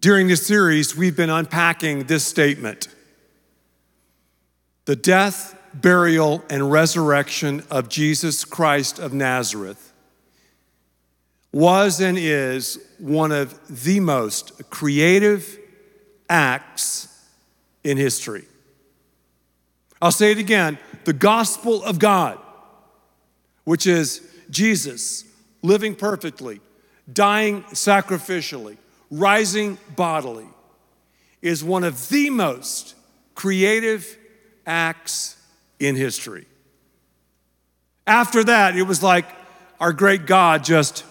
During this series, we've been unpacking this statement the death, burial, and resurrection of Jesus Christ of Nazareth was and is one of the most creative acts in history. I'll say it again the gospel of God, which is Jesus living perfectly, dying sacrificially, rising bodily, is one of the most creative acts in history. After that, it was like our great God just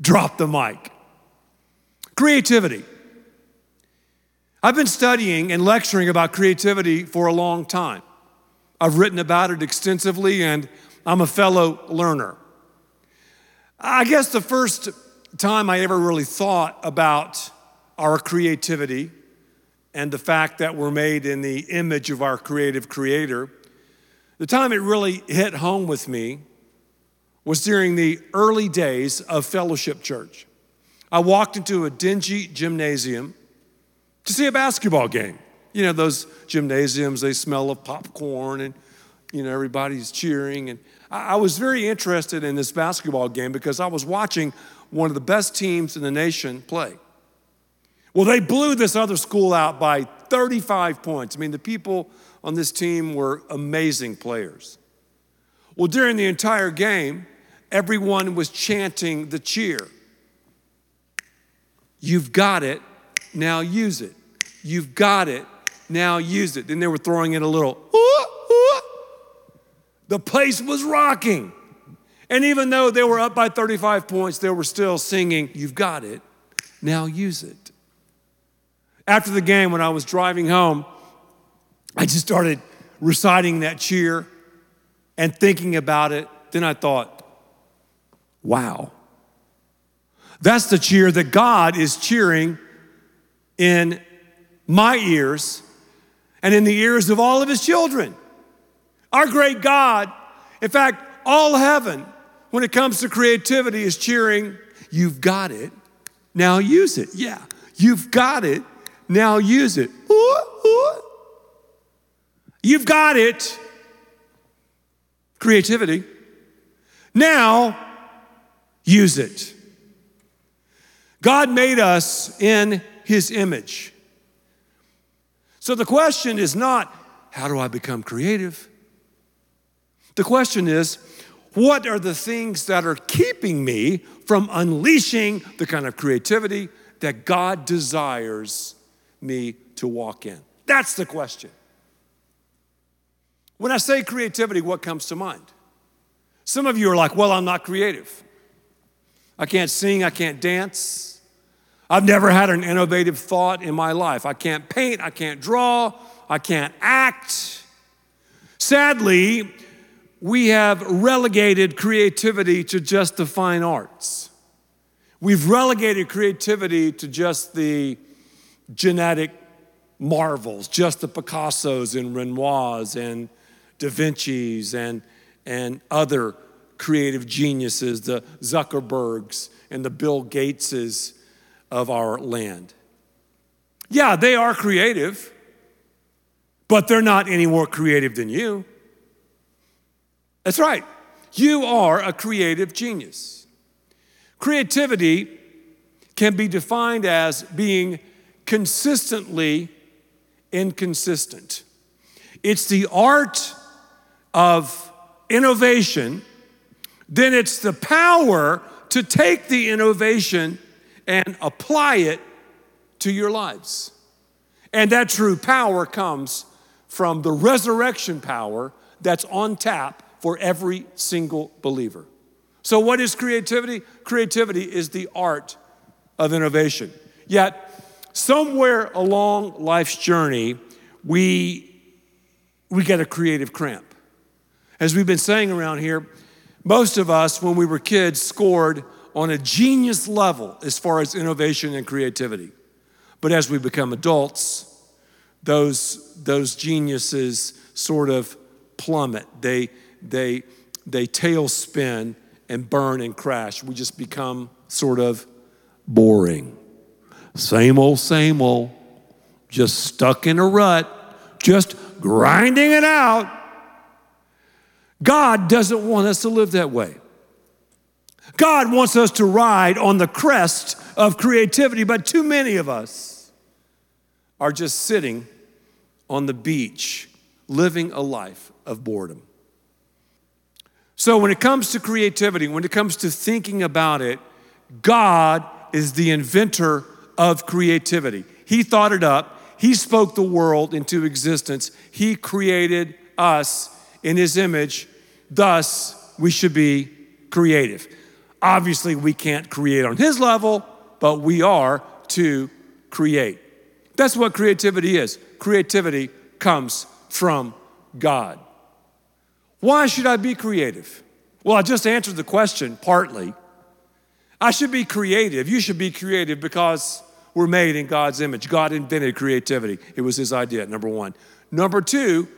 dropped the mic. Creativity. I've been studying and lecturing about creativity for a long time. I've written about it extensively, and I'm a fellow learner. I guess the first time I ever really thought about our creativity and the fact that we're made in the image of our creative creator, the time it really hit home with me was during the early days of Fellowship Church. I walked into a dingy gymnasium to see a basketball game. You know, those gymnasiums, they smell of popcorn and, you know, everybody's cheering. And I was very interested in this basketball game because I was watching one of the best teams in the nation play. Well, they blew this other school out by 35 points. I mean, the people on this team were amazing players. Well, during the entire game, everyone was chanting the cheer. You've got it, now use it. You've got it, now use it. Then they were throwing in a little, ooh, ooh. the place was rocking. And even though they were up by 35 points, they were still singing, You've got it, now use it. After the game, when I was driving home, I just started reciting that cheer and thinking about it. Then I thought, wow. That's the cheer that God is cheering in my ears and in the ears of all of his children. Our great God, in fact, all heaven, when it comes to creativity, is cheering, You've got it, now use it. Yeah, you've got it, now use it. Ooh, ooh. You've got it. Creativity. Now use it. God made us in his image. So the question is not, how do I become creative? The question is, what are the things that are keeping me from unleashing the kind of creativity that God desires me to walk in? That's the question. When I say creativity, what comes to mind? Some of you are like, well, I'm not creative. I can't sing, I can't dance. I've never had an innovative thought in my life. I can't paint, I can't draw, I can't act. Sadly, we have relegated creativity to just the fine arts. We've relegated creativity to just the genetic marvels, just the Picassos and Renoirs and Da Vinci's and, and other creative geniuses, the Zuckerbergs and the Bill Gateses of our land. Yeah, they are creative, but they're not any more creative than you. That's right. You are a creative genius. Creativity can be defined as being consistently inconsistent. It's the art of innovation, then it's the power to take the innovation and apply it to your lives. And that true power comes from the resurrection power that's on tap for every single believer. So, what is creativity? Creativity is the art of innovation. Yet, somewhere along life's journey, we, we get a creative cramp. As we've been saying around here, most of us, when we were kids, scored on a genius level as far as innovation and creativity. But as we become adults, those, those geniuses sort of plummet. They, they, they tailspin and burn and crash. We just become sort of boring. Same old, same old. Just stuck in a rut, just grinding it out. God doesn't want us to live that way. God wants us to ride on the crest of creativity, but too many of us are just sitting on the beach living a life of boredom. So, when it comes to creativity, when it comes to thinking about it, God is the inventor of creativity. He thought it up, He spoke the world into existence, He created us in His image. Thus, we should be creative. Obviously, we can't create on His level, but we are to create. That's what creativity is. Creativity comes from God. Why should I be creative? Well, I just answered the question partly. I should be creative. You should be creative because we're made in God's image. God invented creativity, it was His idea, number one. Number two,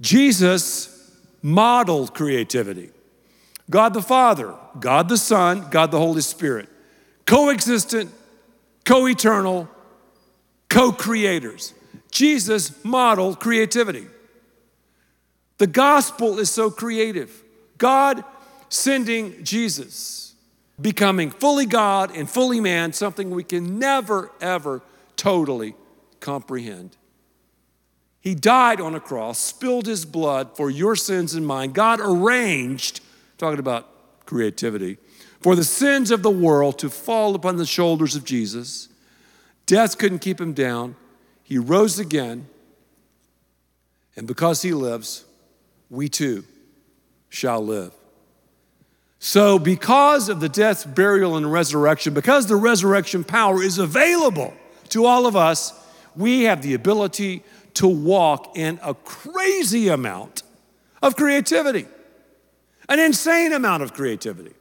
Jesus modeled creativity. God the Father, God the Son, God the Holy Spirit, coexistent, co eternal, co creators. Jesus modeled creativity. The gospel is so creative. God sending Jesus, becoming fully God and fully man, something we can never, ever totally comprehend. He died on a cross, spilled his blood for your sins and mine. God arranged, talking about creativity, for the sins of the world to fall upon the shoulders of Jesus. Death couldn't keep him down. He rose again. And because he lives, we too shall live. So, because of the death, burial, and resurrection, because the resurrection power is available to all of us, we have the ability to walk in a crazy amount of creativity, an insane amount of creativity.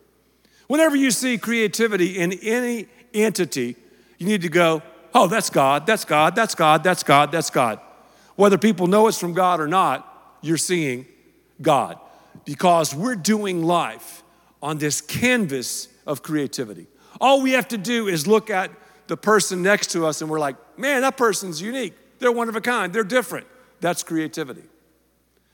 Whenever you see creativity in any entity, you need to go, oh, that's God, that's God, that's God, that's God, that's God. Whether people know it's from God or not, you're seeing God because we're doing life on this canvas of creativity. All we have to do is look at the person next to us and we're like, man, that person's unique. They're one of a kind, they're different. That's creativity.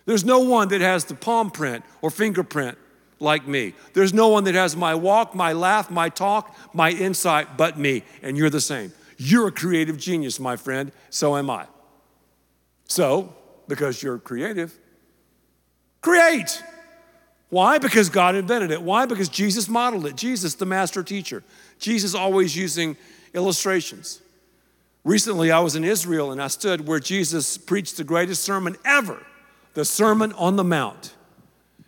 There's no one that has the palm print or fingerprint like me. There's no one that has my walk, my laugh, my talk, my insight but me, and you're the same. You're a creative genius, my friend. So am I. So, because you're creative, create. Why? Because God invented it. Why? Because Jesus modeled it. Jesus, the master teacher. Jesus always using illustrations. Recently, I was in Israel and I stood where Jesus preached the greatest sermon ever the Sermon on the Mount.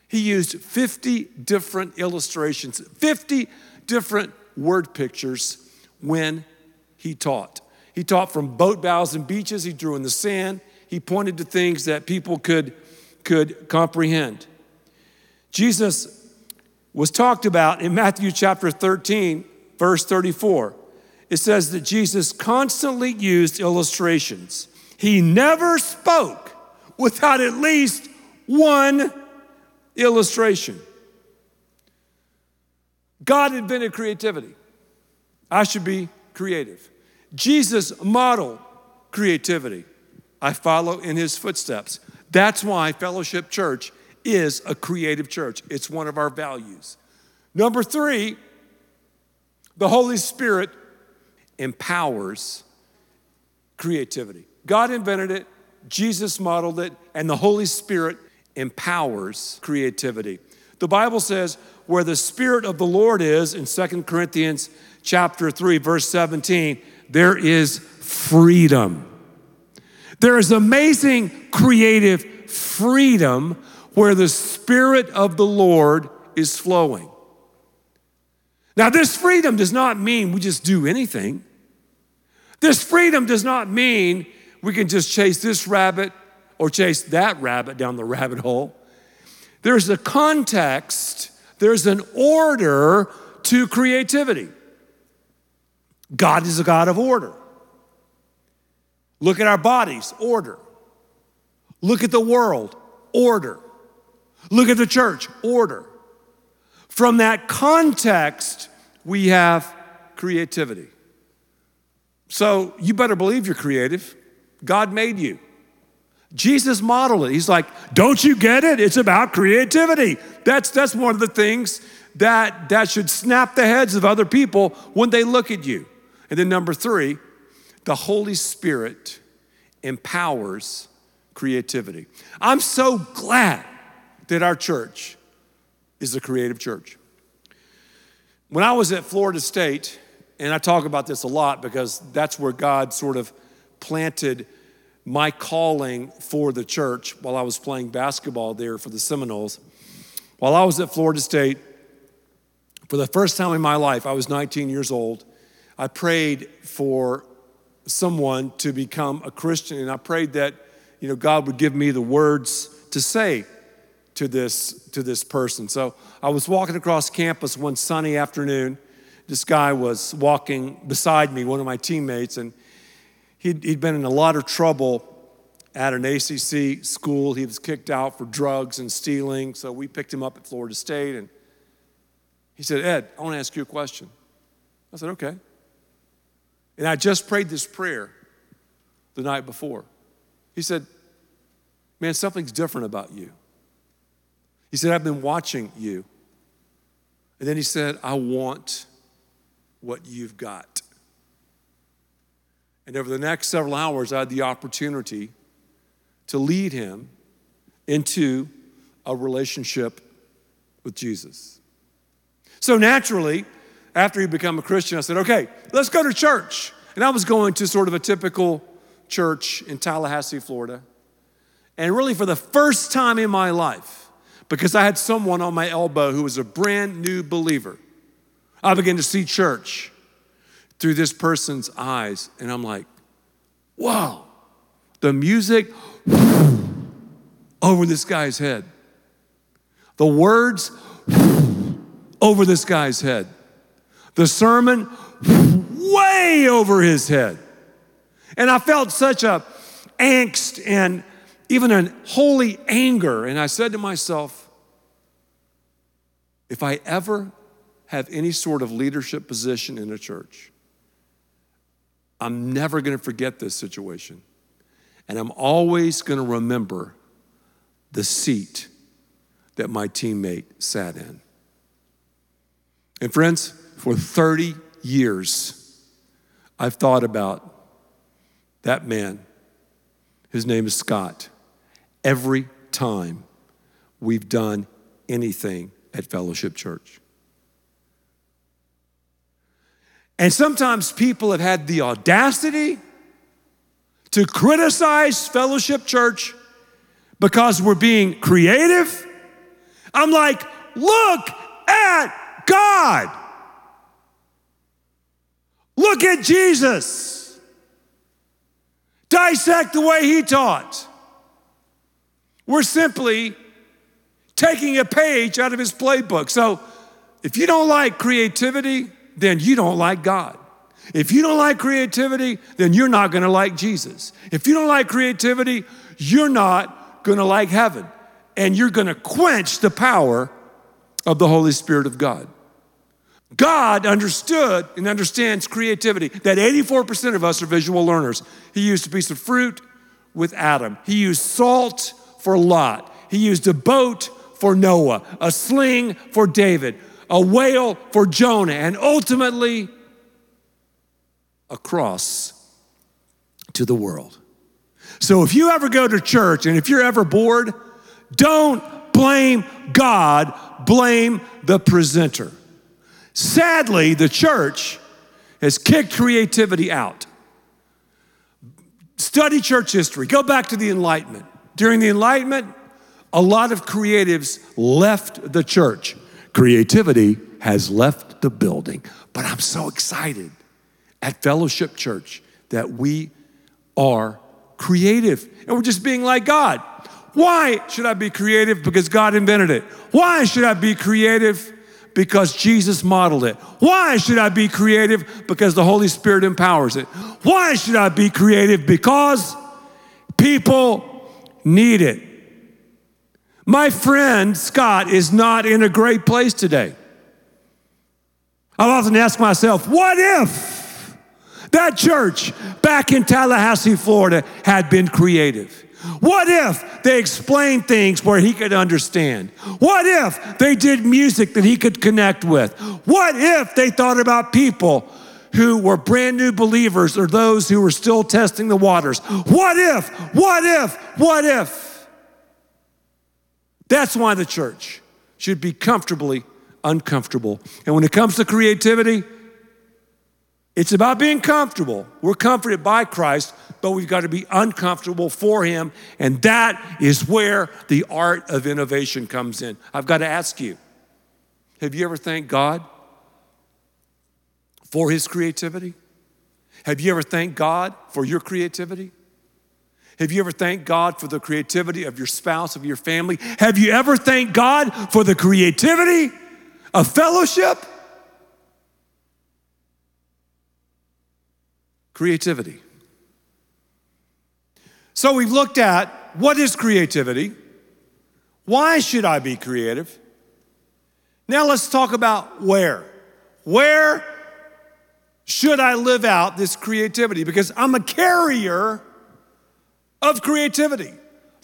He used 50 different illustrations, 50 different word pictures when he taught. He taught from boat bows and beaches, he drew in the sand, he pointed to things that people could, could comprehend. Jesus was talked about in Matthew chapter 13, verse 34. It says that Jesus constantly used illustrations. He never spoke without at least one illustration. God invented creativity. I should be creative. Jesus modeled creativity. I follow in his footsteps. That's why Fellowship Church is a creative church, it's one of our values. Number three, the Holy Spirit empowers creativity. God invented it, Jesus modeled it, and the Holy Spirit empowers creativity. The Bible says, where the Spirit of the Lord is, in Second Corinthians chapter 3, verse 17, there is freedom. There is amazing creative freedom where the Spirit of the Lord is flowing. Now, this freedom does not mean we just do anything. This freedom does not mean we can just chase this rabbit or chase that rabbit down the rabbit hole. There's a context, there's an order to creativity. God is a God of order. Look at our bodies, order. Look at the world, order. Look at the church, order. From that context, we have creativity. So you better believe you're creative. God made you. Jesus modeled it. He's like, don't you get it? It's about creativity. That's, that's one of the things that, that should snap the heads of other people when they look at you. And then number three, the Holy Spirit empowers creativity. I'm so glad that our church is a creative church. When I was at Florida State, and I talk about this a lot because that's where God sort of planted my calling for the church while I was playing basketball there for the Seminoles. While I was at Florida State, for the first time in my life, I was 19 years old. I prayed for someone to become a Christian, and I prayed that you know God would give me the words to say to this to this person. So I was walking across campus one sunny afternoon. This guy was walking beside me, one of my teammates, and he'd, he'd been in a lot of trouble at an ACC school. He was kicked out for drugs and stealing. So we picked him up at Florida State, and he said, "Ed, I want to ask you a question." I said, "Okay." And I just prayed this prayer the night before. He said, Man, something's different about you. He said, I've been watching you. And then he said, I want what you've got. And over the next several hours, I had the opportunity to lead him into a relationship with Jesus. So naturally, after he became a Christian, I said, okay, let's go to church. And I was going to sort of a typical church in Tallahassee, Florida. And really, for the first time in my life, because I had someone on my elbow who was a brand new believer, I began to see church through this person's eyes. And I'm like, wow, the music over this guy's head, the words over this guy's head, the sermon way over his head. And I felt such a angst and even a holy anger. And I said to myself, if I ever have any sort of leadership position in a church, I'm never going to forget this situation. And I'm always going to remember the seat that my teammate sat in. And friends, for 30 years, I've thought about that man. His name is Scott. Every time we've done anything at Fellowship Church. And sometimes people have had the audacity to criticize Fellowship Church because we're being creative. I'm like, look at God. Look at Jesus. Dissect the way he taught. We're simply taking a page out of his playbook. So if you don't like creativity, then you don't like God. If you don't like creativity, then you're not gonna like Jesus. If you don't like creativity, you're not gonna like heaven. And you're gonna quench the power of the Holy Spirit of God. God understood and understands creativity, that 84% of us are visual learners. He used a piece of fruit with Adam, he used salt for Lot, he used a boat for Noah, a sling for David, a whale for Jonah, and ultimately a cross to the world. So if you ever go to church and if you're ever bored, don't blame God, blame the presenter. Sadly, the church has kicked creativity out. Study church history. Go back to the Enlightenment. During the Enlightenment, a lot of creatives left the church. Creativity has left the building. But I'm so excited at Fellowship Church that we are creative and we're just being like God. Why should I be creative? Because God invented it. Why should I be creative? Because Jesus modeled it. Why should I be creative? Because the Holy Spirit empowers it. Why should I be creative? Because people need it. My friend Scott is not in a great place today. I've often asked myself, what if that church back in Tallahassee, Florida had been creative? What if they explained things where he could understand? What if they did music that he could connect with? What if they thought about people who were brand new believers or those who were still testing the waters? What if? What if? What if? That's why the church should be comfortably uncomfortable. And when it comes to creativity, it's about being comfortable. We're comforted by Christ, but we've got to be uncomfortable for Him. And that is where the art of innovation comes in. I've got to ask you have you ever thanked God for His creativity? Have you ever thanked God for your creativity? Have you ever thanked God for the creativity of your spouse, of your family? Have you ever thanked God for the creativity of fellowship? Creativity. So we've looked at what is creativity? Why should I be creative? Now let's talk about where. Where should I live out this creativity? Because I'm a carrier of creativity.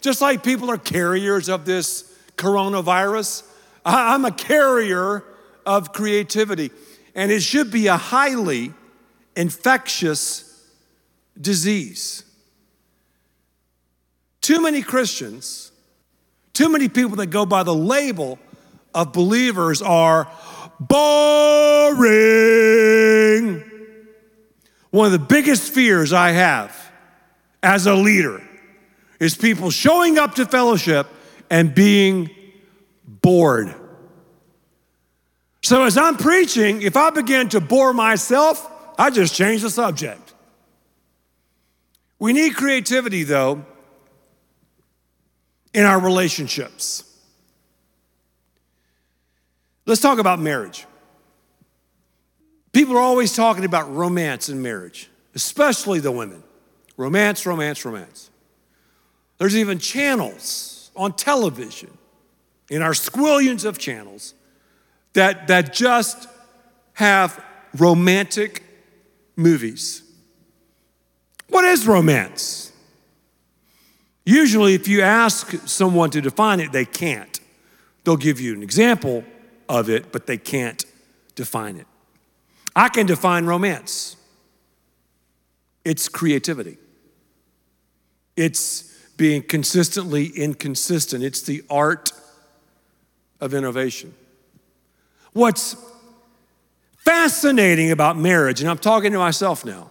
Just like people are carriers of this coronavirus, I'm a carrier of creativity. And it should be a highly infectious disease. Too many Christians, too many people that go by the label of believers are boring. One of the biggest fears I have as a leader is people showing up to fellowship and being bored. So, as I'm preaching, if I begin to bore myself, I just changed the subject. We need creativity, though, in our relationships. Let's talk about marriage. People are always talking about romance in marriage, especially the women. Romance, romance, romance. There's even channels on television, in our squillions of channels, that, that just have romantic movies. What is romance? Usually, if you ask someone to define it, they can't. They'll give you an example of it, but they can't define it. I can define romance it's creativity, it's being consistently inconsistent, it's the art of innovation. What's fascinating about marriage, and I'm talking to myself now,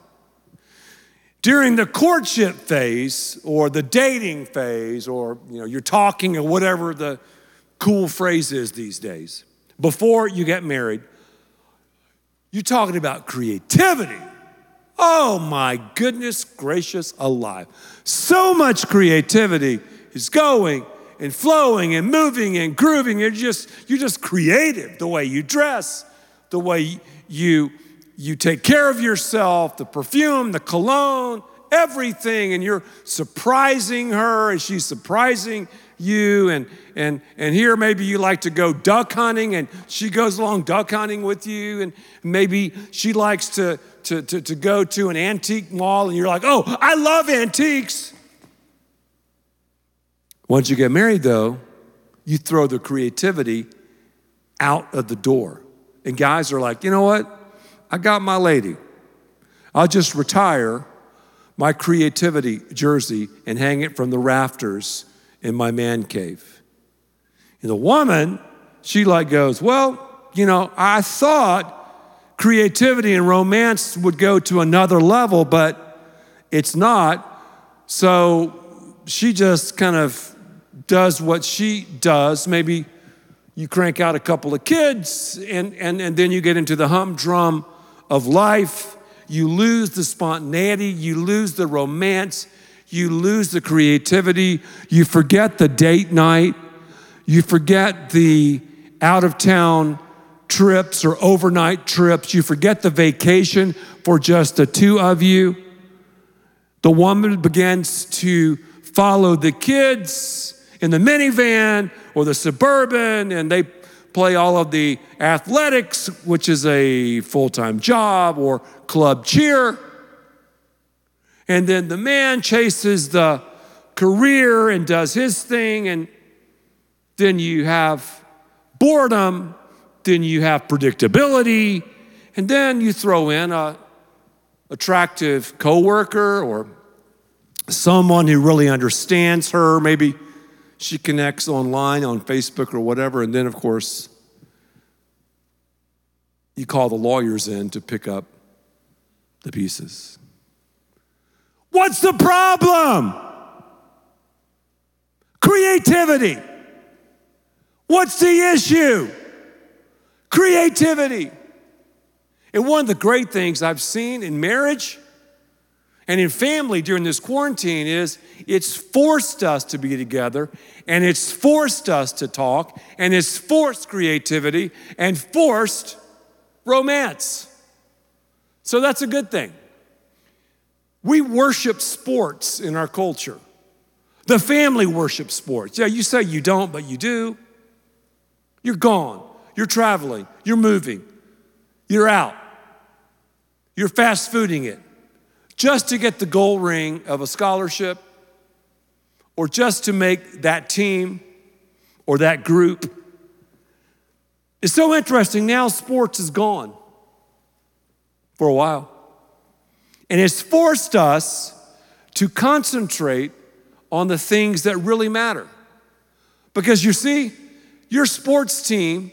during the courtship phase or the dating phase, or you know, you're talking or whatever the cool phrase is these days, before you get married, you're talking about creativity. Oh my goodness gracious alive. So much creativity is going and flowing and moving and grooving. You're just, you're just creative the way you dress, the way you, you take care of yourself, the perfume, the cologne, everything. And you're surprising her and she's surprising you. And, and, and here maybe you like to go duck hunting and she goes along duck hunting with you. And maybe she likes to, to, to, to go to an antique mall and you're like, oh, I love antiques. Once you get married, though, you throw the creativity out of the door. And guys are like, you know what? I got my lady. I'll just retire my creativity jersey and hang it from the rafters in my man cave. And the woman, she like goes, well, you know, I thought creativity and romance would go to another level, but it's not. So she just kind of does what she does. Maybe you crank out a couple of kids, and, and, and then you get into the humdrum of life. You lose the spontaneity, you lose the romance, you lose the creativity, you forget the date night, you forget the out of town trips or overnight trips, you forget the vacation for just the two of you. The woman begins to follow the kids in the minivan or the suburban, and they play all of the athletics, which is a full time job, or club cheer. And then the man chases the career and does his thing. And then you have boredom. Then you have predictability. And then you throw in a attractive coworker or someone who really understands her. Maybe she connects online on Facebook or whatever. And then, of course, you call the lawyers in to pick up the pieces. What's the problem? Creativity. What's the issue? Creativity. And one of the great things I've seen in marriage and in family during this quarantine is it's forced us to be together and it's forced us to talk and it's forced creativity and forced romance. So that's a good thing. We worship sports in our culture. The family worships sports. Yeah, you say you don't, but you do. You're gone. You're traveling. You're moving. You're out. You're fast fooding it just to get the gold ring of a scholarship or just to make that team or that group. It's so interesting. Now sports is gone for a while. And it's forced us to concentrate on the things that really matter. Because you see, your sports team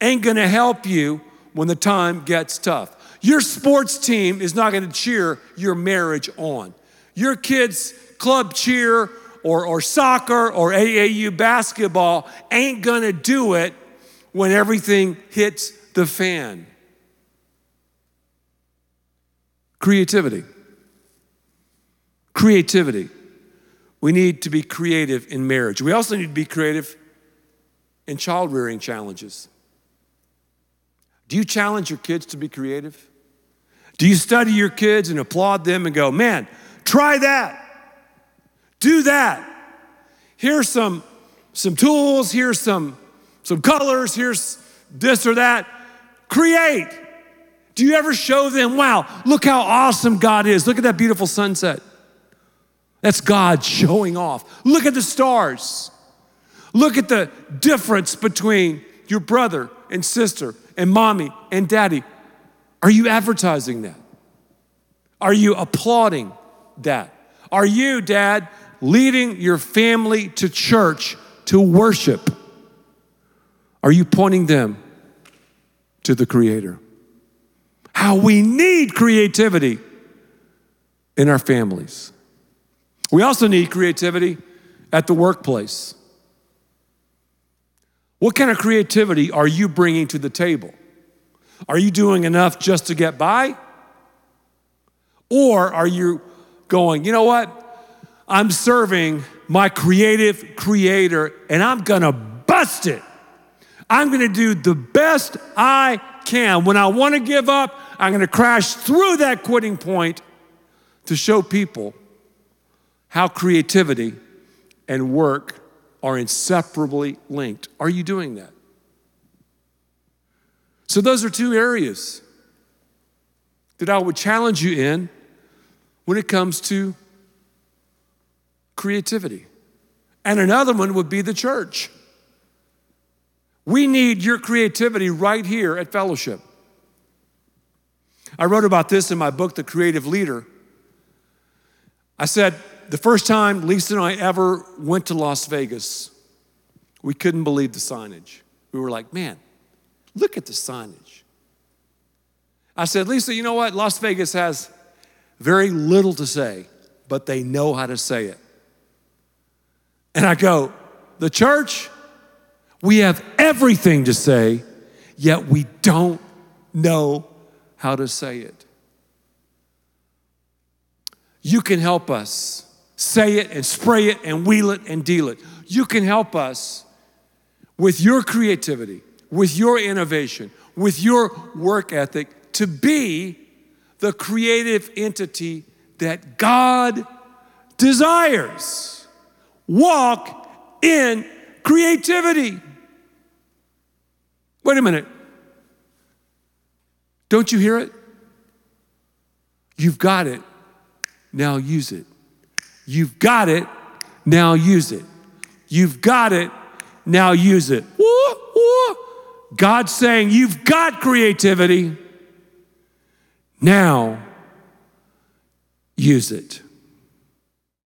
ain't gonna help you when the time gets tough. Your sports team is not gonna cheer your marriage on. Your kids' club cheer or, or soccer or AAU basketball ain't gonna do it when everything hits the fan. Creativity. Creativity. We need to be creative in marriage. We also need to be creative in child rearing challenges. Do you challenge your kids to be creative? Do you study your kids and applaud them and go, man, try that, do that? Here's some, some tools, here's some, some colors, here's this or that. Create. Do you ever show them, wow, look how awesome God is? Look at that beautiful sunset. That's God showing off. Look at the stars. Look at the difference between your brother and sister and mommy and daddy. Are you advertising that? Are you applauding that? Are you, dad, leading your family to church to worship? Are you pointing them to the Creator? how we need creativity in our families. We also need creativity at the workplace. What kind of creativity are you bringing to the table? Are you doing enough just to get by? Or are you going, you know what? I'm serving my creative creator and I'm gonna bust it. I'm gonna do the best I can. When I wanna give up, I'm to crash through that quitting point to show people how creativity and work are inseparably linked. Are you doing that? So, those are two areas that I would challenge you in when it comes to creativity. And another one would be the church. We need your creativity right here at Fellowship. I wrote about this in my book, The Creative Leader. I said, the first time Lisa and I ever went to Las Vegas, we couldn't believe the signage. We were like, man, look at the signage. I said, Lisa, you know what? Las Vegas has very little to say, but they know how to say it. And I go, the church, we have everything to say, yet we don't know how to say it. You can help us say it and spray it and wheel it and deal it. You can help us with your creativity, with your innovation, with your work ethic to be the creative entity that God desires. Walk in creativity. Wait a minute. Don't you hear it? You've got it now use it. You've got it, now use it. You've got it, now use it. Woo. God's saying, You've got creativity, now use it.